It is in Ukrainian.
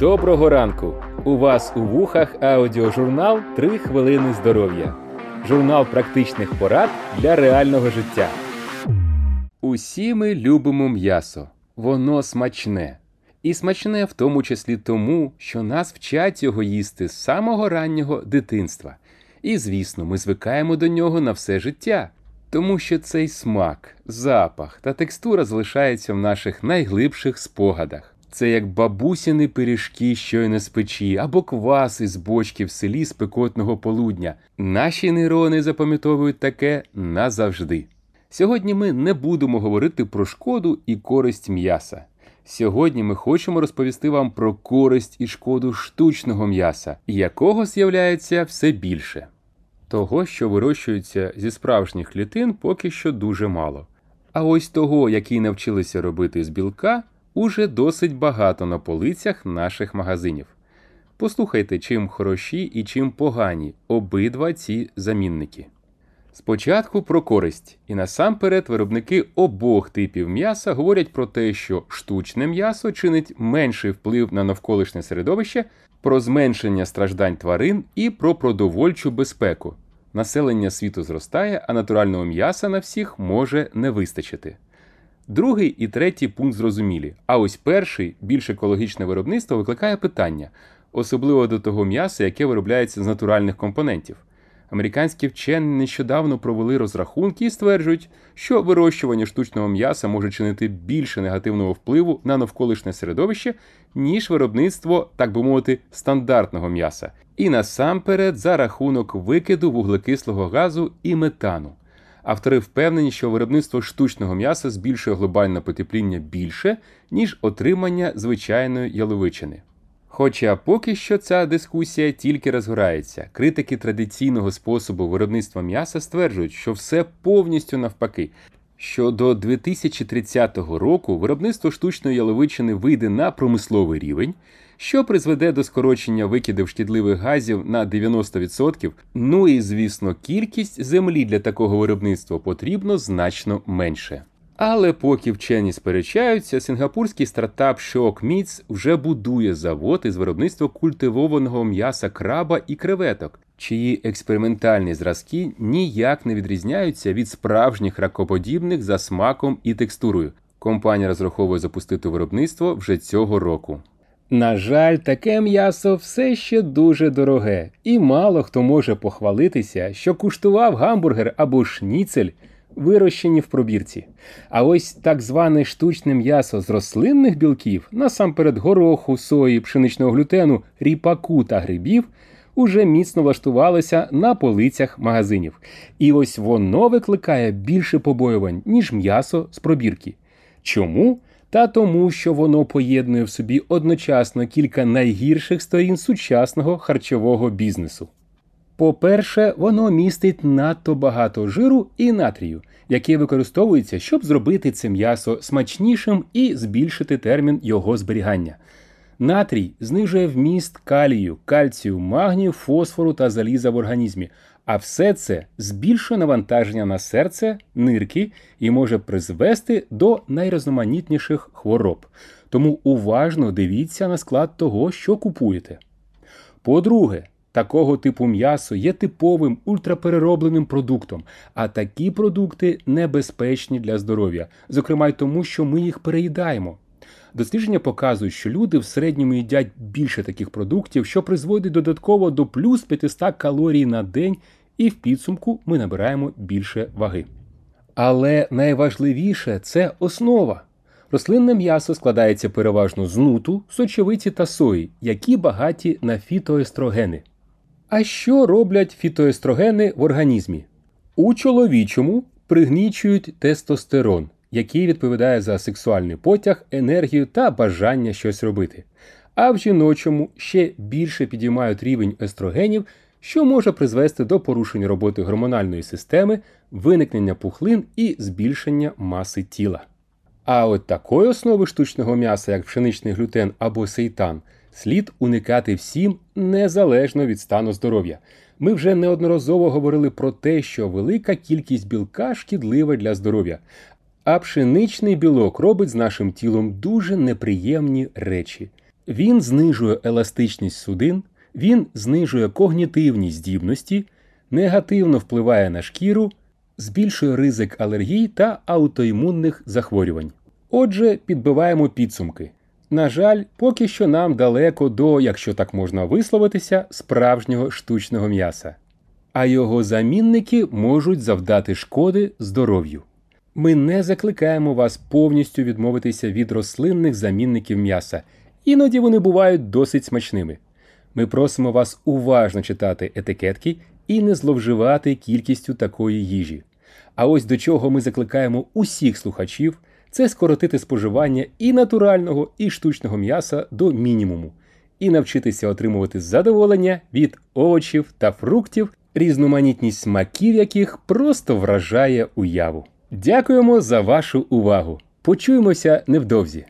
Доброго ранку! У вас у вухах аудіожурнал «3 хвилини здоров'я. Журнал практичних порад для реального життя. Усі ми любимо м'ясо. Воно смачне. І смачне в тому числі тому, що нас вчать його їсти з самого раннього дитинства. І, звісно, ми звикаємо до нього на все життя. Тому що цей смак, запах та текстура залишаються в наших найглибших спогадах. Це як бабусіни пиріжки щойно з печі, або квас із бочки в селі спекотного полудня. Наші нейрони запам'ятовують таке назавжди. Сьогодні ми не будемо говорити про шкоду і користь м'яса. Сьогодні ми хочемо розповісти вам про користь і шкоду штучного м'яса, якого з'являється все більше. Того, що вирощується зі справжніх клітин, поки що дуже мало. А ось того, який навчилися робити з білка, уже досить багато на полицях наших магазинів. Послухайте, чим хороші і чим погані обидва ці замінники. Спочатку про користь, і насамперед виробники обох типів м'яса говорять про те, що штучне м'ясо чинить менший вплив на навколишнє середовище, про зменшення страждань тварин і про продовольчу безпеку. Населення світу зростає, а натурального м'яса на всіх може не вистачити. Другий і третій пункт зрозумілі. А ось перший, більш екологічне виробництво, викликає питання, особливо до того м'яса, яке виробляється з натуральних компонентів. Американські вчені нещодавно провели розрахунки і стверджують, що вирощування штучного м'яса може чинити більше негативного впливу на навколишнє середовище, ніж виробництво, так би мовити, стандартного м'яса, і насамперед за рахунок викиду вуглекислого газу і метану. Автори впевнені, що виробництво штучного м'яса збільшує глобальне потепління більше, ніж отримання звичайної яловичини. Хоча поки що ця дискусія тільки розгорається, критики традиційного способу виробництва м'яса стверджують, що все повністю навпаки, що до 2030 року виробництво штучної яловичини вийде на промисловий рівень, що призведе до скорочення викидів шкідливих газів на 90%, ну і, звісно, кількість землі для такого виробництва потрібно значно менше. Але поки вчені сперечаються, сингапурський стартап Shock Meats вже будує завод із виробництва культивованого м'яса краба і креветок, чиї експериментальні зразки ніяк не відрізняються від справжніх ракоподібних за смаком і текстурою. Компанія розраховує запустити виробництво вже цього року. На жаль, таке м'ясо все ще дуже дороге, і мало хто може похвалитися, що куштував гамбургер або шніцель вирощені в пробірці. А ось так зване штучне м'ясо з рослинних білків, насамперед гороху, сої, пшеничного глютену, ріпаку та грибів, уже міцно влаштувалося на полицях магазинів. І ось воно викликає більше побоювань, ніж м'ясо з пробірки. Чому? Та тому, що воно поєднує в собі одночасно кілька найгірших сторін сучасного харчового бізнесу. По-перше, воно містить надто багато жиру і натрію, який використовується, щоб зробити це м'ясо смачнішим і збільшити термін його зберігання. Натрій знижує вміст калію, кальцію, магнію, фосфору та заліза в організмі, а все це збільшує навантаження на серце, нирки і може призвести до найрізноманітніших хвороб. Тому уважно дивіться на склад того, що купуєте. По-друге, Такого типу м'ясо є типовим ультрапереробленим продуктом, а такі продукти небезпечні для здоров'я, зокрема й тому, що ми їх переїдаємо. Дослідження показують, що люди в середньому їдять більше таких продуктів, що призводить додатково до плюс 500 калорій на день, і в підсумку ми набираємо більше ваги. Але найважливіше це основа. Рослинне м'ясо складається переважно з нуту, сочевиці та сої, які багаті на фітоестрогени. А що роблять фітоестрогени в організмі? У чоловічому пригнічують тестостерон, який відповідає за сексуальний потяг, енергію та бажання щось робити. А в жіночому ще більше підіймають рівень естрогенів, що може призвести до порушення роботи гормональної системи, виникнення пухлин і збільшення маси тіла. А от такої основи штучного м'яса, як пшеничний глютен або сейтан, слід уникати всім незалежно від стану здоров'я. Ми вже неодноразово говорили про те, що велика кількість білка шкідлива для здоров'я, а пшеничний білок робить з нашим тілом дуже неприємні речі. Він знижує еластичність судин, він знижує когнітивні здібності, негативно впливає на шкіру, збільшує ризик алергій та аутоімунних захворювань. Отже, підбиваємо підсумки. На жаль, поки що нам далеко до, якщо так можна висловитися, справжнього штучного м'яса, а його замінники можуть завдати шкоди здоров'ю. Ми не закликаємо вас повністю відмовитися від рослинних замінників м'яса, іноді вони бувають досить смачними. Ми просимо вас уважно читати етикетки і не зловживати кількістю такої їжі. А ось до чого ми закликаємо усіх слухачів це скоротити споживання і натурального, і штучного м'яса до мінімуму, і навчитися отримувати задоволення від овочів та фруктів, різноманітність смаків яких просто вражає уяву. Дякуємо за вашу увагу! Почуємося невдовзі!